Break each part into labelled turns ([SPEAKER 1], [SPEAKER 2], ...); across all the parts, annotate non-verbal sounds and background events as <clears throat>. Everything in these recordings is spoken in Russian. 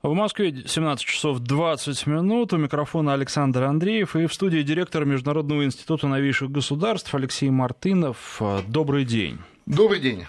[SPEAKER 1] В Москве 17 часов 20 минут. У микрофона Александр Андреев и в студии директор Международного института новейших государств Алексей Мартынов. Добрый день.
[SPEAKER 2] Добрый день.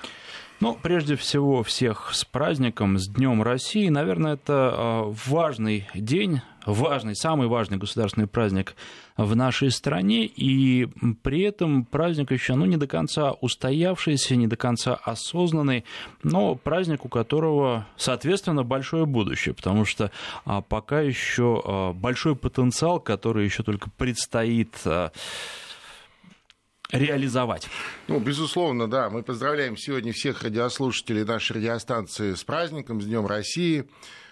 [SPEAKER 1] Ну, прежде всего, всех с праздником, с Днем России. Наверное, это а, важный день, важный, самый важный государственный праздник в нашей стране, и при этом праздник еще ну, не до конца устоявшийся, не до конца осознанный, но праздник, у которого, соответственно, большое будущее, потому что а, пока еще а, большой потенциал, который еще только предстоит реализовать.
[SPEAKER 2] Ну, безусловно, да. Мы поздравляем сегодня всех радиослушателей нашей радиостанции с праздником, с Днем России.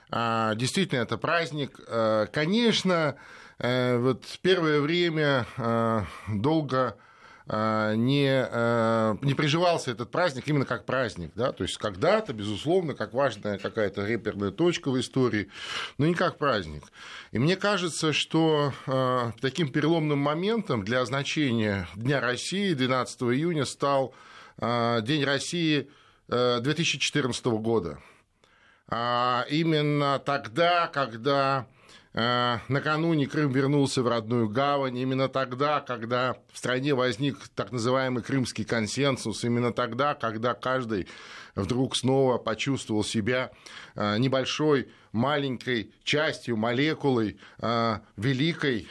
[SPEAKER 2] А, действительно, это праздник. А, конечно, э, вот первое время а, долго не, не приживался этот праздник именно как праздник. Да? То есть когда-то, безусловно, как важная какая-то реперная точка в истории, но не как праздник. И мне кажется, что таким переломным моментом для значения Дня России 12 июня стал День России 2014 года. Именно тогда, когда Э, накануне Крым вернулся в родную гавань. Именно тогда, когда в стране возник так называемый крымский консенсус, именно тогда, когда каждый вдруг снова почувствовал себя э, небольшой, маленькой частью, молекулой э, великой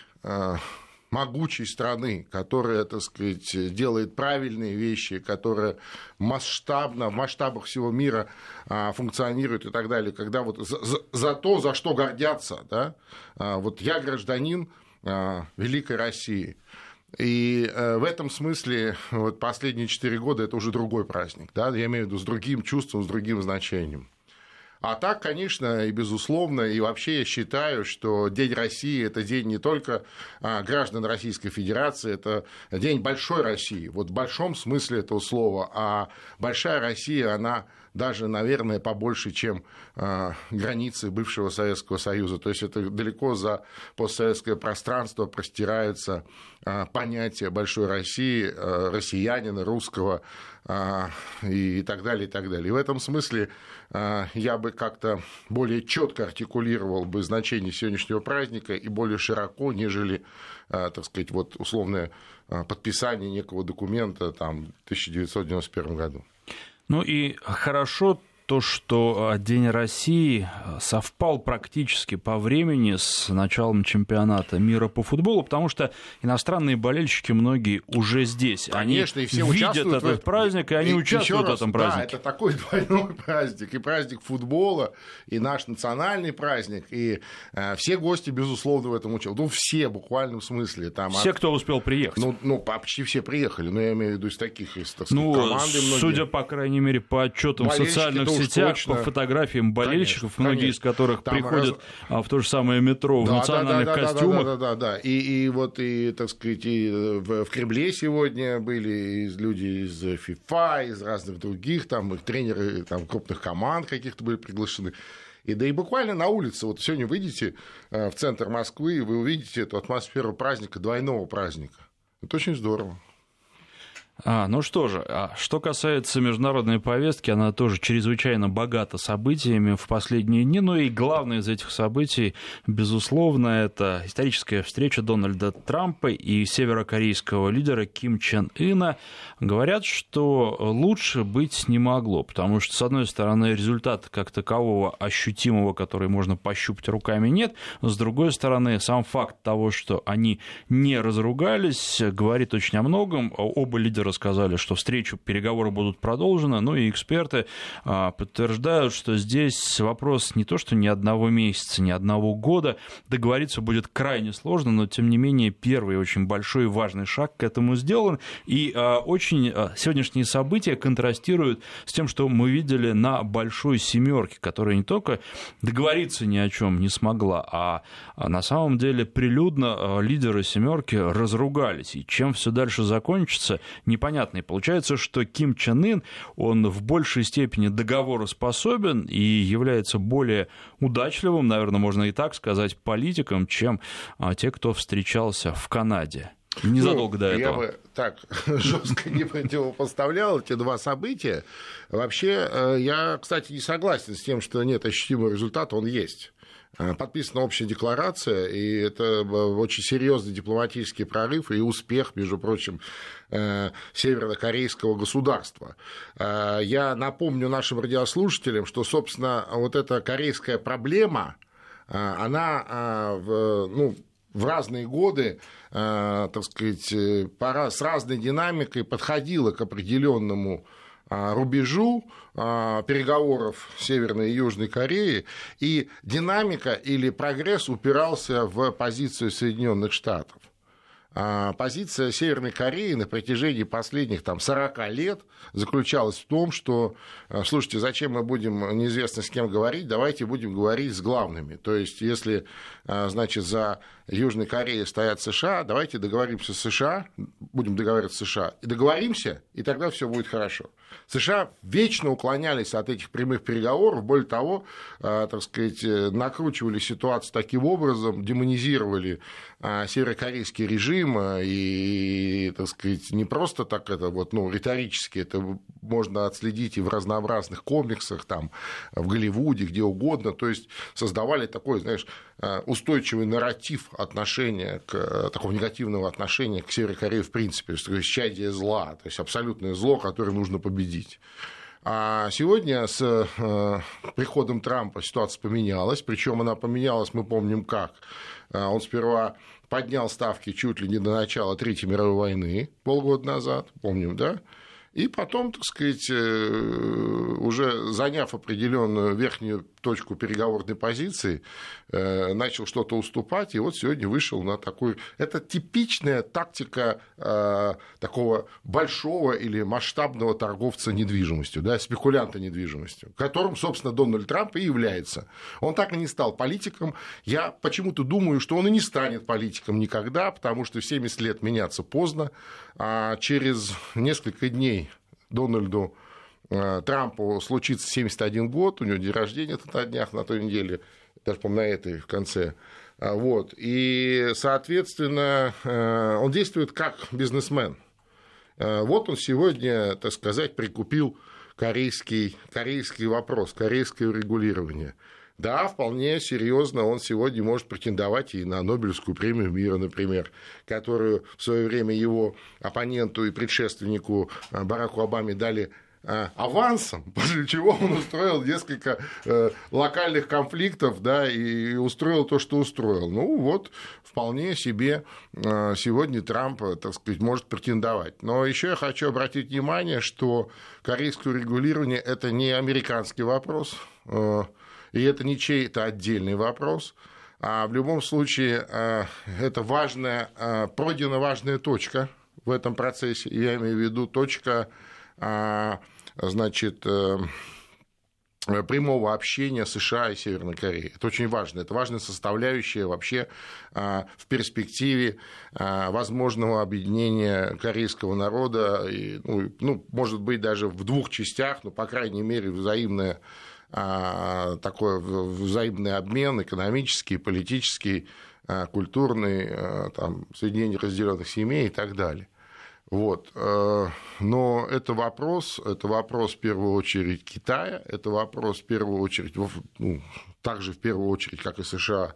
[SPEAKER 2] могучей страны, которая, так сказать, делает правильные вещи, которая масштабно, в масштабах всего мира а, функционирует и так далее, когда вот за, за, то, за что гордятся, да, а, вот я гражданин а, Великой России, и э, в этом смысле вот последние четыре года это уже другой праздник, да, я имею в виду с другим чувством, с другим значением. А так, конечно, и безусловно, и вообще я считаю, что День России – это день не только а, граждан Российской Федерации, это день большой России, вот в большом смысле этого слова, а большая Россия, она даже, наверное, побольше, чем э, границы бывшего Советского Союза. То есть это далеко за постсоветское пространство простираются э, понятия большой России, э, россиянина, русского и так далее, и так далее. И в этом смысле я бы как-то более четко артикулировал бы значение сегодняшнего праздника и более широко, нежели, так сказать, вот условное подписание некого документа там, в 1991 году.
[SPEAKER 1] Ну и хорошо то, что а, День России а, совпал практически по времени с началом чемпионата мира по футболу, потому что иностранные болельщики многие уже здесь.
[SPEAKER 2] Конечно,
[SPEAKER 1] они
[SPEAKER 2] и все
[SPEAKER 1] видят этот в... праздник, и они и, участвуют раз, в этом празднике.
[SPEAKER 2] Да, это такой <laughs> двойной праздник, и праздник футбола, и наш национальный праздник, и э, все гости, безусловно, в этом участвуют. Ну, все, буквально в смысле. Там,
[SPEAKER 1] все, от... кто успел приехать.
[SPEAKER 2] Ну, ну, почти все приехали, но я имею в виду из таких, из, так
[SPEAKER 1] сказать, ну, команды многие. судя, по крайней мере, по отчетам социальных сетях, точно. по фотографиям болельщиков, конечно, многие конечно. из которых Там приходят раз... в то же самое метро в да, национальных
[SPEAKER 2] да, да,
[SPEAKER 1] костюмах.
[SPEAKER 2] Да, да, да, да. И, и вот, и, так сказать, и в, в Кремле сегодня были люди из ФИФА, из разных других, там их тренеры там, крупных команд каких-то были приглашены. И да и буквально на улице, вот сегодня выйдете э, в центр Москвы, и вы увидите эту атмосферу праздника, двойного праздника. Это очень здорово.
[SPEAKER 1] А, ну что же, а что касается международной повестки, она тоже чрезвычайно богата событиями в последние дни, но и главное из этих событий, безусловно, это историческая встреча Дональда Трампа и северокорейского лидера Ким Чен Ына. Говорят, что лучше быть не могло, потому что, с одной стороны, результата как такового ощутимого, который можно пощупать руками, нет, с другой стороны, сам факт того, что они не разругались, говорит очень о многом, оба лидера рассказали, что встречу, переговоры будут продолжены, ну и эксперты а, подтверждают, что здесь вопрос не то, что ни одного месяца, ни одного года, договориться будет крайне сложно, но тем не менее первый очень большой и важный шаг к этому сделан, и а, очень а, сегодняшние события контрастируют с тем, что мы видели на большой семерке, которая не только договориться ни о чем не смогла, а на самом деле прилюдно лидеры семерки разругались, и чем все дальше закончится, не непонятный. Получается, что Ким Чен Ын, он в большей степени договороспособен и является более удачливым, наверное, можно и так сказать, политиком, чем а, те, кто встречался в Канаде. Незадолго ну, до этого.
[SPEAKER 2] Я бы так <laughs> жестко не противопоставлял эти два события. Вообще, э, я, кстати, не согласен с тем, что нет ощутимого результата, он есть. Э, подписана общая декларация, и это э, очень серьезный дипломатический прорыв и успех, между прочим, э, северокорейского государства. Я напомню нашим радиослушателям, что, собственно, вот эта корейская проблема, она ну, в разные годы, так сказать, с разной динамикой подходила к определенному рубежу а, переговоров Северной и Южной Кореи, и динамика или прогресс упирался в позицию Соединенных Штатов. А, позиция Северной Кореи на протяжении последних там, 40 лет заключалась в том, что, а, слушайте, зачем мы будем неизвестно с кем говорить, давайте будем говорить с главными. То есть, если а, значит, за Южной Кореей стоят США, давайте договоримся с США, будем договариваться с США, и договоримся, и тогда все будет хорошо. США вечно уклонялись от этих прямых переговоров, более того, так сказать, э, накручивали ситуацию таким образом, демонизировали северокорейский режим, Крыма, и, так сказать, не просто так это вот, ну, риторически, это можно отследить и в разнообразных комиксах, там, в Голливуде, где угодно, то есть создавали такой, знаешь, э, устойчивый нарратив отношения к э, такого негативного отношения к Северной Корее в принципе, то есть чадие зла, то есть абсолютное зло, которое нужно победить. А сегодня с э, приходом Трампа ситуация поменялась, причем она поменялась, мы помним как. Он сперва поднял ставки чуть ли не до начала Третьей мировой войны полгода назад, помним, да? И потом, так сказать, э, уже заняв определенную верхнюю точку переговорной позиции, э, начал что-то уступать, и вот сегодня вышел на такой... Это типичная тактика э, такого большого или масштабного торговца недвижимостью, да, спекулянта недвижимостью, которым, собственно, Дональд Трамп и является. Он так и не стал политиком. Я почему-то думаю, что он и не станет политиком никогда, потому что в 70 лет меняться поздно, а через несколько дней Дональду Э, Трампу случится 71 год, у него день рождения на днях на той неделе, даже, по-моему, на этой в конце. А, вот. И, соответственно, э, он действует как бизнесмен. Э, вот он сегодня, так сказать, прикупил корейский, корейский вопрос, корейское регулирование. Да, вполне серьезно он сегодня может претендовать и на Нобелевскую премию мира, например, которую в свое время его оппоненту и предшественнику Бараку Обаме дали Э, авансом, <laughs> после чего он устроил несколько э, локальных конфликтов, да, и устроил то, что устроил. Ну, вот, вполне себе э, сегодня Трамп, так сказать, может претендовать. Но еще я хочу обратить внимание, что корейское регулирование – это не американский вопрос, и это не чей-то отдельный вопрос, а в любом случае это важная, пройдена важная точка в этом процессе, я имею в виду точка значит, э, прямого общения США и Северной Кореи. Это очень важно. Это важная составляющая вообще в перспективе возможного объединения корейского народа, и, ну, ну, может быть, даже в двух частях, но, по крайней мере, взаимное а, такой взаимный обмен экономический, политический, культурный, там, соединение разделенных семей и так далее. Вот. Э, но это вопрос, это вопрос в первую очередь Китая, это вопрос в первую очередь, ну, также в первую очередь, как и США,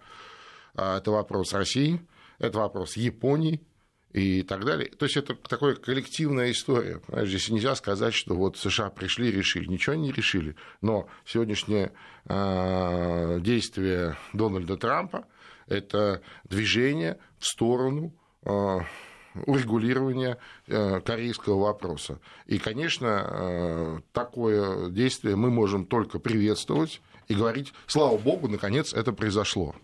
[SPEAKER 2] а, это вопрос России, это вопрос Японии и так далее. То есть это такая коллективная история. Понимаешь, здесь нельзя сказать, что вот США пришли, решили. Ничего не решили. Но сегодняшнее а, действие Дональда Трампа – это движение в сторону а, урегулирования э, корейского вопроса. И, конечно, э, такое действие мы можем только приветствовать и говорить, слава богу, наконец это произошло.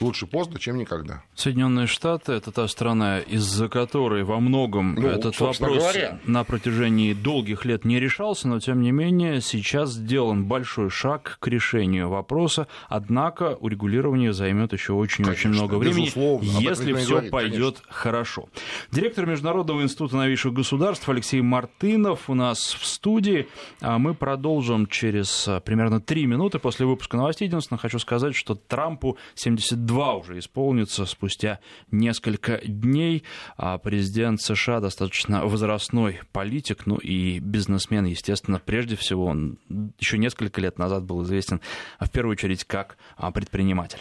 [SPEAKER 2] Лучше поздно, чем никогда.
[SPEAKER 1] Соединенные Штаты это та страна, из-за которой во многом ну, этот вопрос говоря. на протяжении долгих лет не решался, но тем не менее сейчас сделан большой шаг к решению вопроса. Однако урегулирование займет еще очень-очень много времени, если все пойдет хорошо. Директор Международного института новейших государств Алексей Мартынов у нас в студии. А мы продолжим через а, примерно три минуты после выпуска новостей. Единственное, хочу сказать, что Трампу 70 72 уже исполнится спустя несколько дней. А президент США достаточно возрастной политик, ну и бизнесмен, естественно, прежде всего, он еще несколько лет назад был известен в первую очередь как а, предприниматель.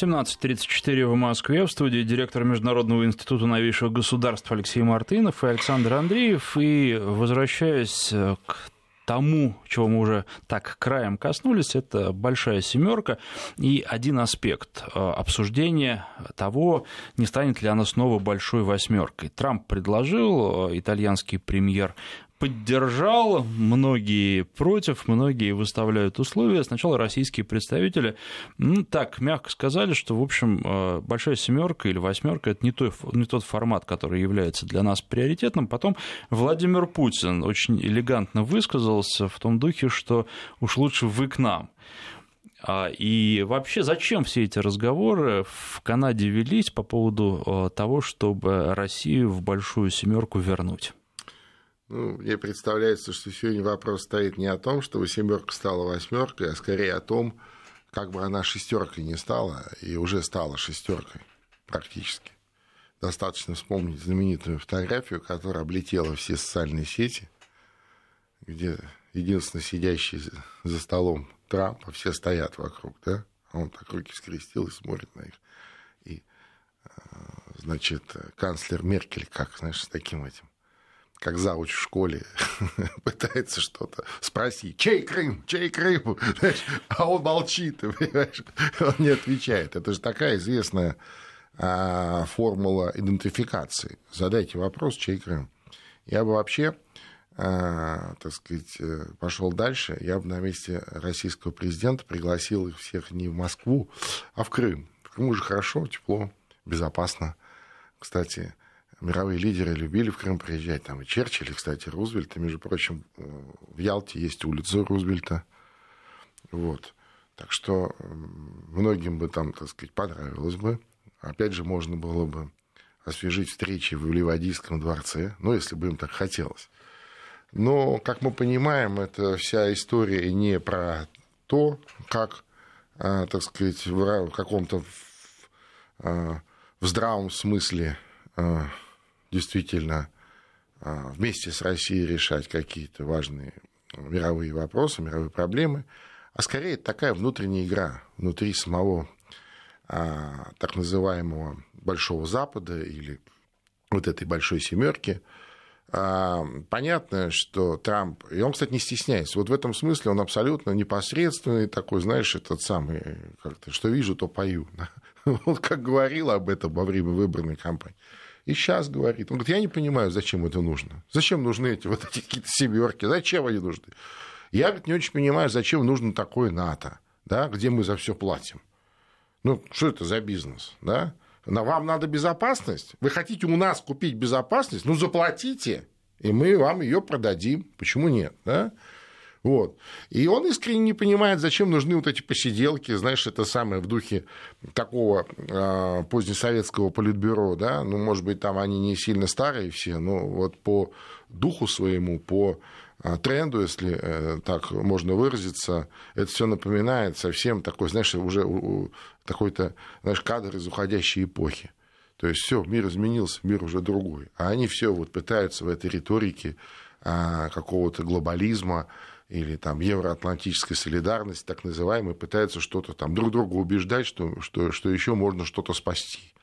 [SPEAKER 1] 17.34 в Москве. В студии директор Международного института новейшего государства Алексей Мартынов и Александр Андреев. И возвращаясь э, к тому, чего мы уже так краем коснулись, это большая семерка и один аспект э, обсуждения того, не станет ли она снова большой восьмеркой. Трамп предложил, э, итальянский премьер поддержал, многие против, многие выставляют условия. Сначала российские представители, ну, так, мягко сказали, что, в общем, э, большая семерка или восьмерка это не, той, не тот формат, который является для нас приоритетным. Потом Владимир Путин очень элегантно высказался в том духе, что уж лучше вы к нам. А, и вообще, зачем все эти разговоры в Канаде велись по поводу э, того, чтобы Россию в большую семерку вернуть?
[SPEAKER 2] Ну, мне представляется, что сегодня вопрос стоит не о том, чтобы семерка стала восьмеркой, а скорее о том, как бы она шестеркой не стала, и уже стала шестеркой практически. Достаточно вспомнить знаменитую фотографию, которая облетела все социальные сети, где единственный сидящий за столом Трамп, а все стоят вокруг, да? А он так руки скрестил и смотрит на них. И, а, значит, канцлер Меркель, как, знаешь, с таким этим как зауч в школе <laughs> пытается что-то спросить, чей Крым, чей Крым, <laughs> а он молчит, <laughs> понимаешь? он не отвечает. Это же такая известная а, формула идентификации. Задайте вопрос, чей Крым. Я бы вообще, а, так сказать, э, пошел дальше. Я бы на месте российского президента пригласил их всех не в Москву, а в Крым. В Крыму же хорошо, тепло, безопасно. Кстати, мировые лидеры любили в Крым приезжать. Там и Черчилль, и, кстати, Рузвельт. И, между прочим, э, в Ялте есть улица Рузвельта. Вот. Так что многим бы там, так сказать, понравилось бы. Опять же, можно было бы освежить встречи в Ливадийском дворце, ну, если бы им так хотелось. Но, как мы понимаем, это вся история не про то, как, а, так сказать, в каком-то а, в здравом смысле действительно а, вместе с Россией решать какие-то важные мировые вопросы, мировые проблемы, а скорее такая внутренняя игра внутри самого а, так называемого Большого Запада или вот этой большой семерки. А, понятно, что Трамп, и он, кстати, не стесняется. Вот в этом смысле он абсолютно непосредственный такой, знаешь, этот самый, как-то, что вижу, то пою. <laughs> Он как говорил об этом во время выборной кампании. И сейчас говорит. Он говорит, я не понимаю, зачем это нужно. Зачем нужны эти вот эти какие-то семерки? Зачем они нужны? Я говорит, не очень понимаю, зачем нужно такое НАТО, да, где мы за все платим. Ну, что это за бизнес, да? Но вам надо безопасность. Вы хотите у нас купить безопасность? Ну, заплатите, и мы вам ее продадим. Почему нет, да? Вот. И он искренне не понимает, зачем нужны вот эти посиделки, знаешь, это самое в духе такого э, позднесоветского политбюро, да, ну, может быть, там они не сильно старые все, но вот по духу своему, по тренду, если э, так можно выразиться, это все напоминает совсем такой, знаешь, уже такой-то, знаешь, кадр из уходящей эпохи. То есть все, мир изменился, мир уже другой. А они все вот пытаются в этой риторике какого-то глобализма, или там евроатлантической солидарности, так называемой, пытаются что-то там друг друга убеждать, что, что, что еще можно что-то спасти.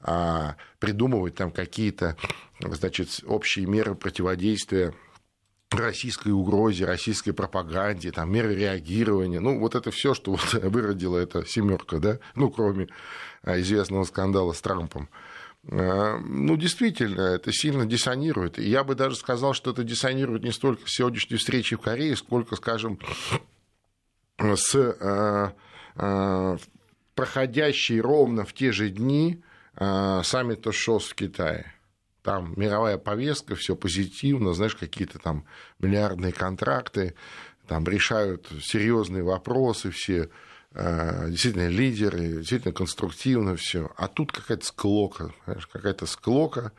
[SPEAKER 2] А придумывать там какие-то, значит, общие меры противодействия российской угрозе, российской пропаганде, там, меры реагирования. Ну, вот это все, что вот <laughs> выродила эта семерка, да, ну, кроме а, известного скандала с Трампом. Э, ну, действительно, это сильно диссонирует. И я бы даже сказал, что это диссонирует не столько сегодняшней встречи в Корее, сколько, скажем, с э, э, проходящей ровно в те же дни саммита ШОС в Китае. Там мировая повестка, все позитивно, знаешь, какие-то там миллиардные контракты, там решают серьезные вопросы все Э, действительно лидеры, действительно конструктивно все. А тут какая-то склока, какая-то склока,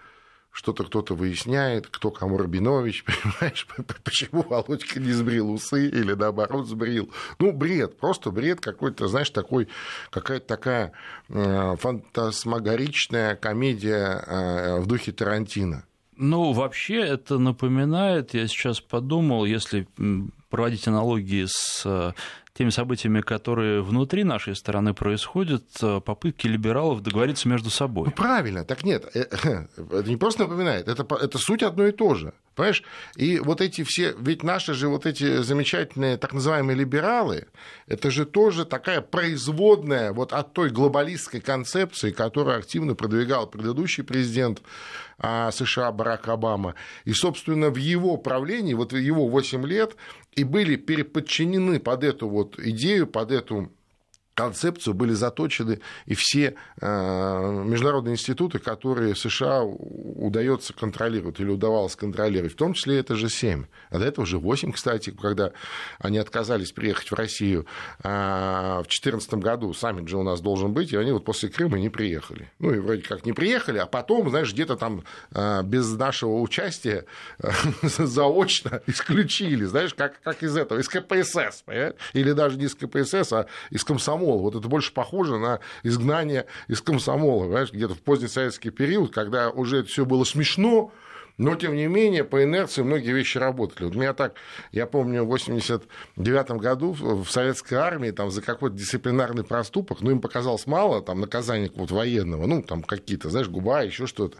[SPEAKER 2] что-то кто-то выясняет, кто кому Рабинович, <laughs> понимаешь, почему Володька не сбрил усы или наоборот сбрил. Ну, бред, просто бред какой-то, знаешь, такой, какая-то такая э, фантасмагоричная комедия э, в духе Тарантино.
[SPEAKER 1] Ну, вообще это напоминает, я сейчас подумал, если проводить аналогии с теми событиями, которые внутри нашей страны происходят, э, попытки либералов договориться между собой. Ну,
[SPEAKER 2] правильно, так нет, э, <clears throat> это не просто напоминает, это, это суть одно и то же. Понимаешь? И вот эти все, ведь наши же вот эти замечательные так называемые либералы, это же тоже такая производная вот от той глобалистской концепции, которую активно продвигал предыдущий президент а, США Барак Обама. И, собственно, в его правлении, вот его 8 лет, и были переподчинены под эту вот идею, под эту концепцию были заточены и все э, международные институты, которые США удается контролировать или удавалось контролировать, в том числе это же 7. А до этого уже 8, кстати, когда они отказались приехать в Россию а, в 2014 году, саммит же у нас должен быть, и они вот после Крыма не приехали. Ну и вроде как не приехали, а потом, знаешь, где-то там а, без нашего участия <laughs> заочно исключили, знаешь, как, как из этого, из КПСС, понимаешь? или даже не из КПСС, а из комсомола комсомола. Вот это больше похоже на изгнание из комсомола, понимаешь, где-то в поздний советский период, когда уже это все было смешно, но, тем не менее, по инерции многие вещи работали. Вот меня так, я помню, в 89 году в советской армии там, за какой-то дисциплинарный проступок, ну, им показалось мало там, наказания вот, военного, ну, там какие-то, знаешь, губа, еще что-то.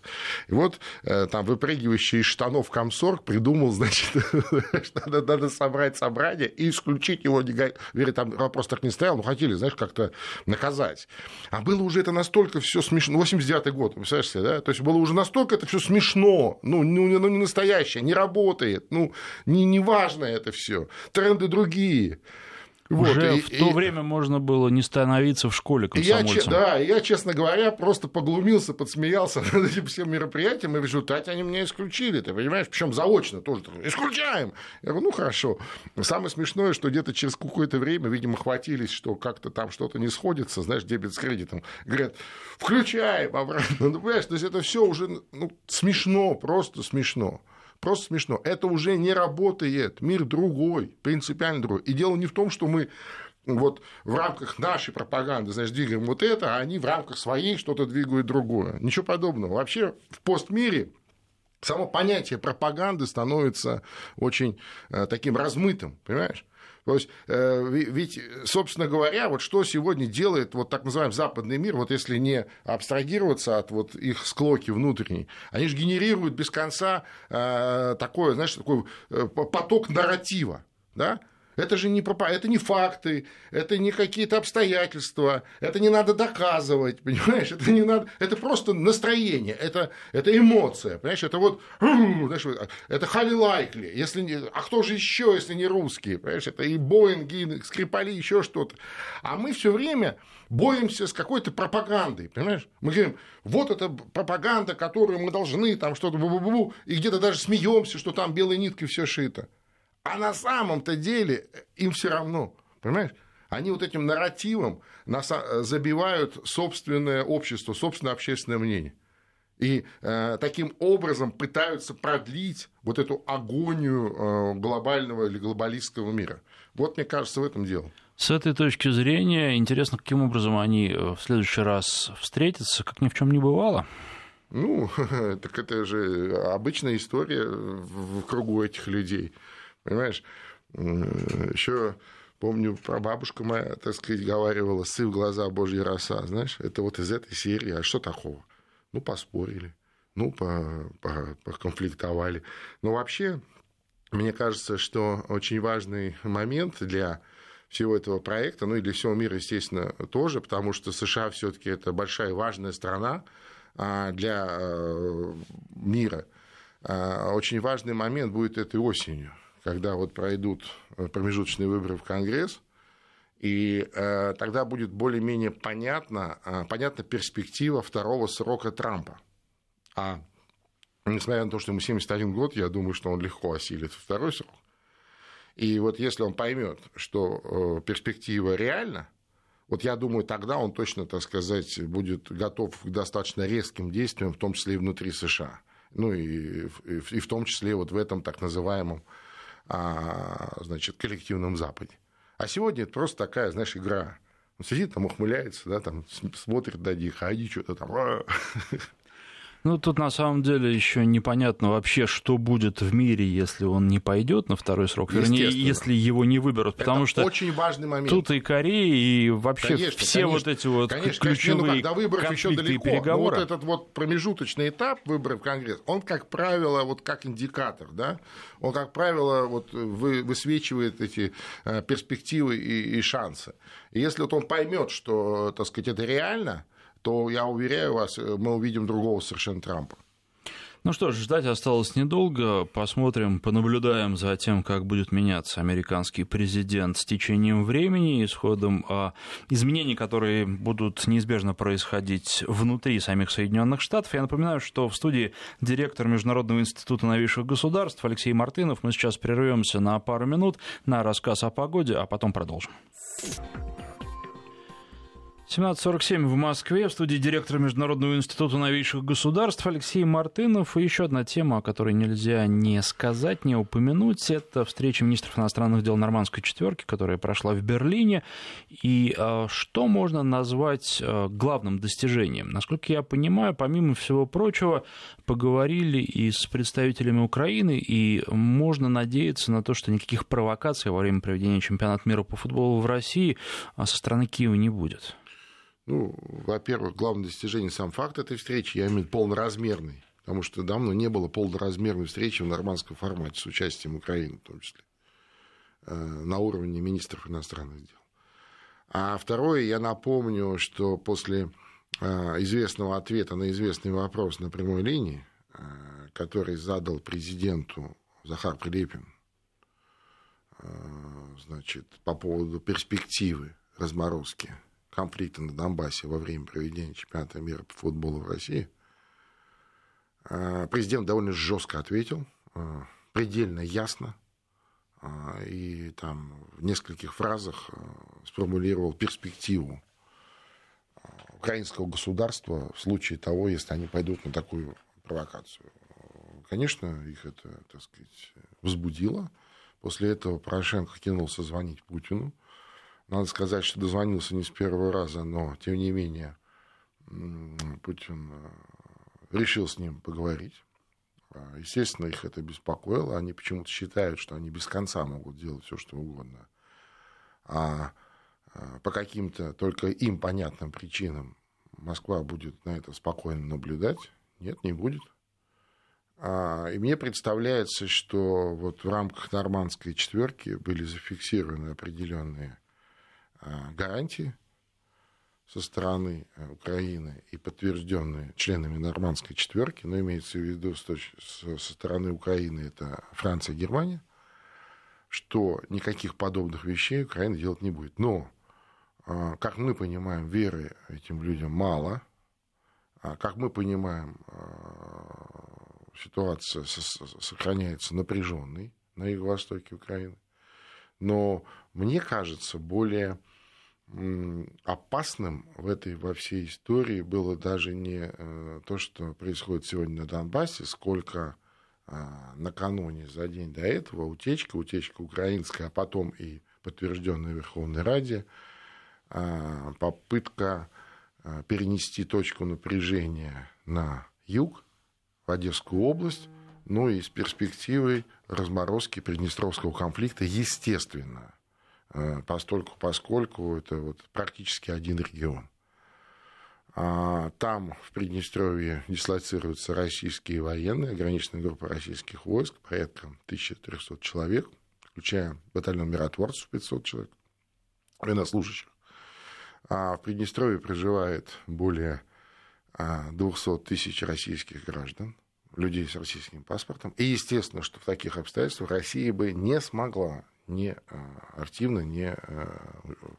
[SPEAKER 2] И вот э, там выпрыгивающий из штанов комсорг придумал, <laughs> значит, что надо, собрать собрание и исключить его, вере, там вопрос так не стоял, но хотели, знаешь, как-то наказать. А было уже это настолько все смешно, 89 год, представляешь себе, да, то есть было уже настолько это все смешно, ну, ну, ну, не настоящее, не работает, ну, не, не важно это все. Тренды другие.
[SPEAKER 1] Вот, Уже и, в то и, время можно было не становиться в школе комсомольцем.
[SPEAKER 2] Я, да, я, честно говоря, просто поглумился, подсмеялся <laughs> над этим всем мероприятием, и в результате они меня исключили, ты понимаешь, причем заочно тоже. Исключаем! Я говорю, ну хорошо. Самое смешное, что где-то через какое-то время, видимо, хватились, что как-то там что-то не сходится, знаешь, дебет с кредитом. Говорят, включаем обратно. <laughs> Ну, понимаешь, то есть это все уже ну, смешно, просто смешно. Просто смешно. Это уже не работает. Мир другой, принципиально другой. И дело не в том, что мы вот в рамках нашей пропаганды, значит, двигаем вот это, а они в рамках своей что-то двигают другое. Ничего подобного. Вообще в постмире само понятие пропаганды становится очень э, таким размытым, понимаешь? То есть, э, ведь, собственно говоря, вот что сегодня делает вот так называемый западный мир, вот если не абстрагироваться от вот их склоки внутренней, они же генерируют без конца э, такое, знаешь, такой э, поток нарратива, да, это же не, это не факты, это не какие-то обстоятельства, это не надо доказывать, <laughs> понимаешь? Это, не надо, это просто настроение, это, это эмоция, понимаешь? Это вот, <laughs> знаешь, это Хали Лайкли, если не, а кто же еще, если не русские, понимаешь? Это и Боинги, и Скрипали, еще что-то. А мы все время боремся с какой-то пропагандой, понимаешь? Мы говорим, вот это пропаганда, которую мы должны, там что-то, и где-то даже смеемся, что там белой ниткой все шито. А на самом-то деле э, им все равно, понимаешь? Они вот этим нарративом э, забивают собственное общество, собственное общественное мнение. И э, таким образом пытаются продлить вот эту агонию э, глобального или глобалистского мира. Вот, мне кажется, в этом дело.
[SPEAKER 1] С этой точки зрения интересно, каким образом они э, в следующий раз встретятся, как ни в чем не бывало.
[SPEAKER 2] Ну, <laughs> так это же обычная история в кругу этих людей. Понимаешь? Еще помню, про бабушка моя, так сказать, говорила, сы в глаза Божья роса, знаешь, это вот из этой серии, а что такого? Ну, поспорили, ну, по, по, поконфликтовали. Но вообще, мне кажется, что очень важный момент для всего этого проекта, ну и для всего мира, естественно, тоже, потому что США все-таки это большая важная страна а, для э, мира. А, очень важный момент будет этой осенью когда вот пройдут э, промежуточные выборы в Конгресс, и э, тогда будет более-менее понятна, э, понятна перспектива второго срока Трампа. А несмотря на то, что ему 71 год, я думаю, что он легко осилит второй срок. И вот если он поймет, что э, перспектива реальна, вот я думаю, тогда он точно, так сказать, будет готов к достаточно резким действиям, в том числе и внутри США. ну и, и, и в том числе вот в этом так называемом значит, коллективном Западе. А сегодня это просто такая, знаешь, игра. Он сидит там, ухмыляется, да, там смотрит на них, а они что-то там... <laughs>
[SPEAKER 1] Ну, тут на самом деле еще непонятно вообще, что будет в мире, если он не пойдет на второй срок, вернее, если его не выберут, потому
[SPEAKER 2] Это
[SPEAKER 1] что
[SPEAKER 2] очень важный момент.
[SPEAKER 1] тут и Корея, и вообще
[SPEAKER 2] Конечно,
[SPEAKER 1] все
[SPEAKER 2] конечно.
[SPEAKER 1] вот эти вот
[SPEAKER 2] Конечно,
[SPEAKER 1] ключевые
[SPEAKER 2] конечно, ну, до выборов еще далеко. Но
[SPEAKER 1] переговоры.
[SPEAKER 2] вот этот вот промежуточный этап выборов в Конгресс, он, как правило, вот как индикатор, да, он, как правило, вот вы, высвечивает эти э, перспективы и, и шансы. И если вот он поймет, что, так сказать, это реально, то я уверяю вас, э, мы увидим другого совершенно Трампа.
[SPEAKER 1] Ну что ж, ждать осталось недолго. Посмотрим, понаблюдаем за тем, как будет меняться американский президент с течением времени и с ходом а, изменений, которые будут неизбежно происходить внутри самих Соединенных Штатов. Я напоминаю, что в студии директор Международного института новейших государств Алексей Мартынов. Мы сейчас прервемся на пару минут на рассказ о погоде, а потом продолжим. 17.47 в Москве, в студии директора Международного института новейших государств Алексей Мартынов. И еще одна тема, о которой нельзя не сказать, не упомянуть, это встреча министров иностранных дел Нормандской четверки, которая прошла в Берлине. И э, что можно назвать э, главным достижением? Насколько я понимаю, помимо всего прочего, поговорили и с представителями Украины, и можно надеяться на то, что никаких провокаций во время проведения чемпионата мира по футболу в России со стороны Киева не будет.
[SPEAKER 2] Ну, во-первых, главное достижение сам факт этой встречи, я имею в виду полноразмерный, потому что давно не было полноразмерной встречи в нормандском формате с участием Украины, в том числе, на уровне министров иностранных дел. А второе, я напомню, что после известного ответа на известный вопрос на прямой линии, который задал президенту Захар Прилепин, значит, по поводу перспективы разморозки конфликта на Донбассе во время проведения чемпионата мира по футболу в России, президент довольно жестко ответил, предельно ясно, и там в нескольких фразах сформулировал перспективу украинского государства в случае того, если они пойдут на такую провокацию. Конечно, их это, так сказать, возбудило. После этого Порошенко кинулся звонить Путину. Надо сказать, что дозвонился не с первого раза, но, тем не менее, Путин решил с ним поговорить. Естественно, их это беспокоило. Они почему-то считают, что они без конца могут делать все, что угодно. А по каким-то только им понятным причинам Москва будет на это спокойно наблюдать. Нет, не будет. И мне представляется, что вот в рамках нормандской четверки были зафиксированы определенные гарантии со стороны Украины и подтвержденные членами нормандской четверки, но имеется в виду со стороны Украины это Франция и Германия, что никаких подобных вещей Украина делать не будет. Но, как мы понимаем, веры этим людям мало. Как мы понимаем, ситуация сохраняется напряженной на юго-востоке Украины. Но мне кажется, более опасным в этой во всей истории было даже не то, что происходит сегодня на Донбассе, сколько накануне, за день до этого, утечка, утечка украинская, а потом и подтвержденная Верховной Раде, попытка перенести точку напряжения на юг, в Одесскую область, ну и с перспективой разморозки Приднестровского конфликта, естественно, постольку, поскольку это вот практически один регион. Там, в Приднестровье, дислоцируются российские военные, ограниченная группа российских войск, порядка 1300 человек, включая батальон миротворцев 500 человек, военнослужащих. А в Приднестровье проживает более 200 тысяч российских граждан, людей с российским паспортом. И естественно, что в таких обстоятельствах Россия бы не смогла не активно не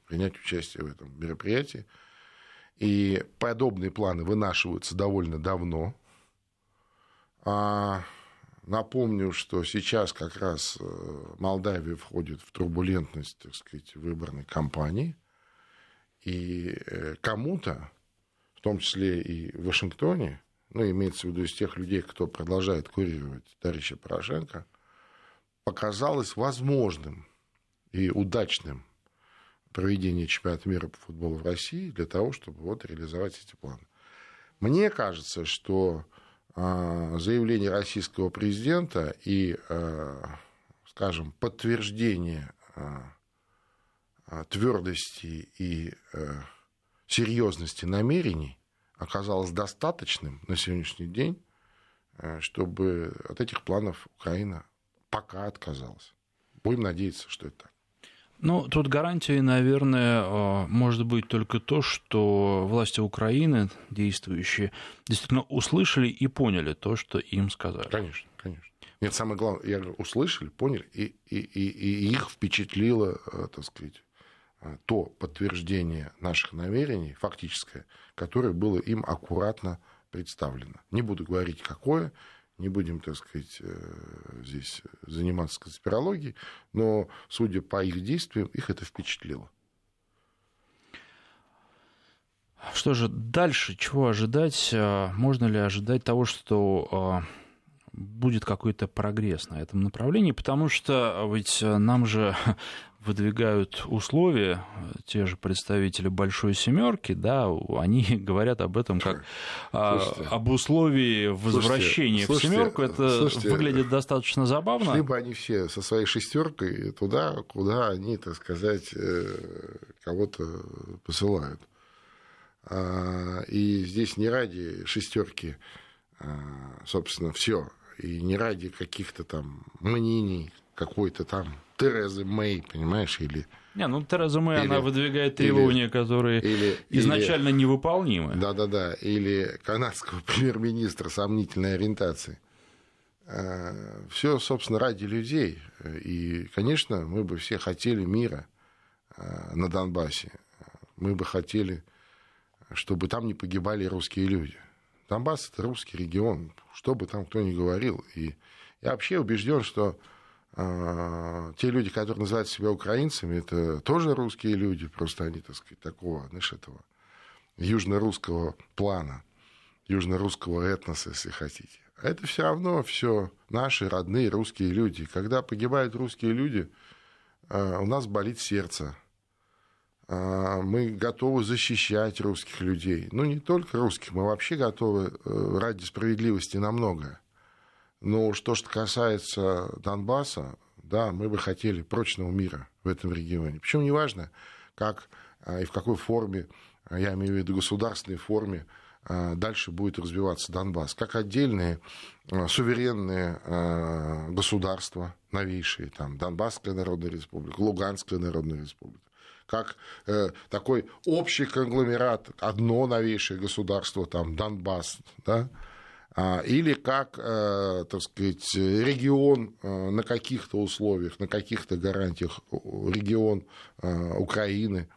[SPEAKER 2] принять участие в этом мероприятии. И подобные планы вынашиваются довольно давно. А напомню, что сейчас как раз Молдавия входит в турбулентность, так сказать, выборной кампании. И кому-то, в том числе и в Вашингтоне, ну, имеется в виду из тех людей, кто продолжает курировать товарища Порошенко, показалось возможным и удачным проведение чемпионата мира по футболу в России для того, чтобы вот реализовать эти планы. Мне кажется, что а, заявление российского президента и, а, скажем, подтверждение а, твердости и серьезности намерений оказалось достаточным на сегодняшний день, чтобы от этих планов Украина пока отказалась. Будем надеяться, что это так.
[SPEAKER 1] Ну, тут гарантией, наверное, э, может быть только то, что власти Украины, действующие, действительно услышали и поняли то, что им сказали.
[SPEAKER 2] Конечно, конечно. Нет, самое главное, я говорю, услышали, поняли, и, и, и, и их впечатлило, э, так сказать, э, то подтверждение наших намерений, фактическое, которое было им аккуратно представлено. Не буду говорить, какое, не будем, так сказать, э, здесь заниматься конспирологией, но, судя по их действиям, их это впечатлило.
[SPEAKER 1] Что же дальше? Чего ожидать? А, можно ли ожидать того, что будет какой-то прогресс на этом направлении? Потому что ведь нам же выдвигают условия, те же представители Большой Семерки, да, они <laughs> говорят об этом как слушайте, об условии возвращения слушайте, в Семерку. Это слушайте, выглядит достаточно забавно.
[SPEAKER 2] Шли бы они все со своей шестеркой туда, куда они, так сказать, э, кого-то посылают. А, и здесь не ради шестерки, а, собственно, все, и не ради каких-то там мнений какой-то там Терезы Мэй, понимаешь, или...
[SPEAKER 1] Не, ну Тереза Мэй, или, она выдвигает требования, или, которые или, изначально или, невыполнимы.
[SPEAKER 2] Да-да-да, или канадского <laughs> премьер-министра сомнительной ориентации. А, все, собственно, ради людей. И, конечно, мы бы все хотели мира а, на Донбассе. Мы бы хотели, чтобы там не погибали русские люди. Донбасс – это русский регион, что бы там кто ни говорил. И я вообще убежден, что те люди, которые называют себя украинцами, это тоже русские люди, просто они, так сказать, такого, знаешь, этого южно-русского плана, южно-русского этноса, если хотите. А это все равно все наши родные русские люди. Когда погибают русские люди, а, у нас болит сердце. А, мы готовы защищать русских людей. Ну, не только русских, мы вообще готовы э, ради справедливости на многое. Но что же касается Донбасса, да, мы бы хотели прочного мира в этом регионе. Причем неважно, как а, и в какой форме, а, я имею в виду государственной форме, а, дальше будет развиваться Донбасс. Как отдельные суверенные государства, новейшие, там, Донбасская Народная Республика, Луганская Народная Республика, как э, такой общий конгломерат, одно новейшее государство, там, Донбасс, да, или как, э, так сказать, регион э, на каких-то условиях, на каких-то гарантиях регион э, Украины.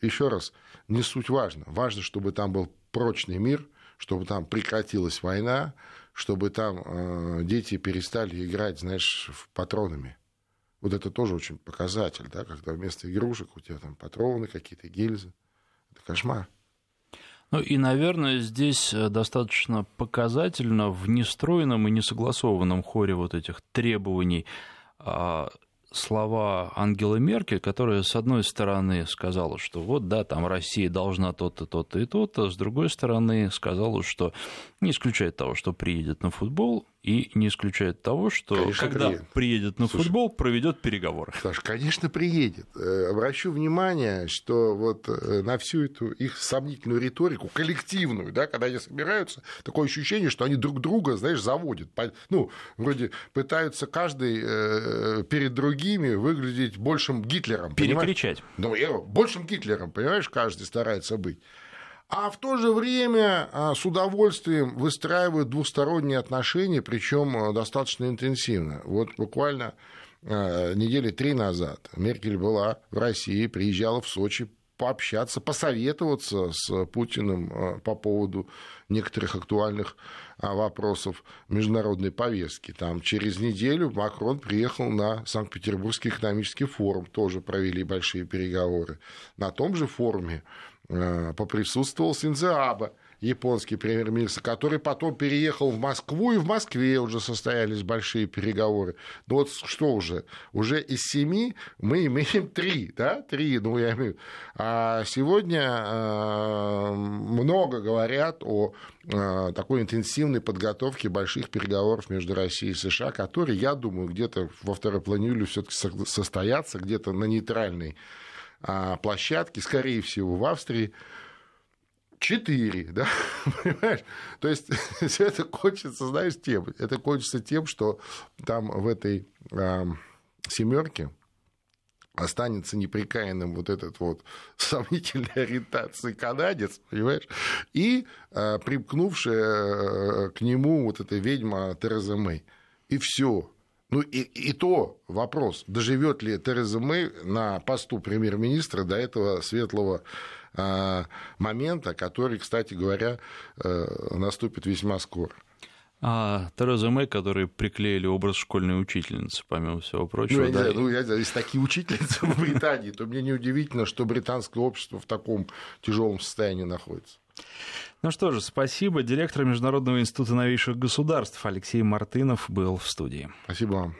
[SPEAKER 2] Еще раз, не суть важно. Важно, чтобы там был прочный мир, чтобы там прекратилась война, чтобы там дети перестали играть, знаешь, в патронами. Вот это тоже очень показатель, да, когда вместо игрушек у тебя там патроны какие-то, гильзы. Это кошмар.
[SPEAKER 1] Ну и, наверное, здесь э, достаточно показательно в нестроенном и несогласованном хоре вот этих требований а, слова Ангелы Меркель, которая, с одной стороны, сказала, что вот, да, там Россия должна то-то, то-то и то-то, с другой стороны, сказала, что не исключает того, что приедет на футбол, и не исключает того, что конечно, когда приедет, приедет на Слушай, футбол, проведет переговоры.
[SPEAKER 2] Саш, конечно, приедет. Э, обращу внимание, что вот э, на всю эту их сомнительную риторику, коллективную, да, когда они собираются, такое ощущение, что они друг друга, знаешь, заводят. Ну, вроде пытаются каждый э, перед другими выглядеть большим Гитлером.
[SPEAKER 1] Перекричать.
[SPEAKER 2] Понимаешь? Ну, большим Гитлером, понимаешь, каждый старается быть а в то же время а, с удовольствием выстраивают двусторонние отношения, причем а, достаточно интенсивно. Вот буквально а, недели три назад Меркель была в России, приезжала в Сочи пообщаться, посоветоваться с Путиным по поводу некоторых актуальных вопросов международной повестки. Там через неделю Макрон приехал на Санкт-Петербургский экономический форум, тоже провели большие переговоры. На том же форуме Э, поприсутствовал Синзеаба, японский премьер-министр, который потом переехал в Москву, и в Москве уже состоялись большие переговоры. Ну вот что уже? Уже из семи мы имеем <laughs> три, да, три, ну я имею А сегодня э, много говорят о э, такой интенсивной подготовке больших переговоров между Россией и США, которые, я думаю, где-то во второй июля все-таки состоятся, где-то на нейтральной а, площадке, скорее всего, в Австрии. Четыре, да, <laughs> понимаешь? То есть <laughs> это кончится, знаешь, тем, это кончится тем, что там в этой э, семерке останется неприкаянным вот этот вот <laughs> сомнительной ориентации канадец, понимаешь, и э, примкнувшая к нему вот эта ведьма Тереза Мэй. И все. Ну и, и то вопрос, доживет ли Тереза Мэй на посту премьер-министра до этого светлого э, момента, который, кстати говоря, э, наступит весьма скоро.
[SPEAKER 1] А Тереза Мэй, которые приклеили образ школьной учительницы, помимо всего прочего.
[SPEAKER 2] Ну, я, да. не знаю, ну, я, если такие учительницы в Британии, то мне неудивительно, что британское общество в таком тяжелом состоянии находится.
[SPEAKER 1] Ну что же, спасибо. Директор Международного института новейших государств Алексей Мартынов был в студии.
[SPEAKER 2] Спасибо вам.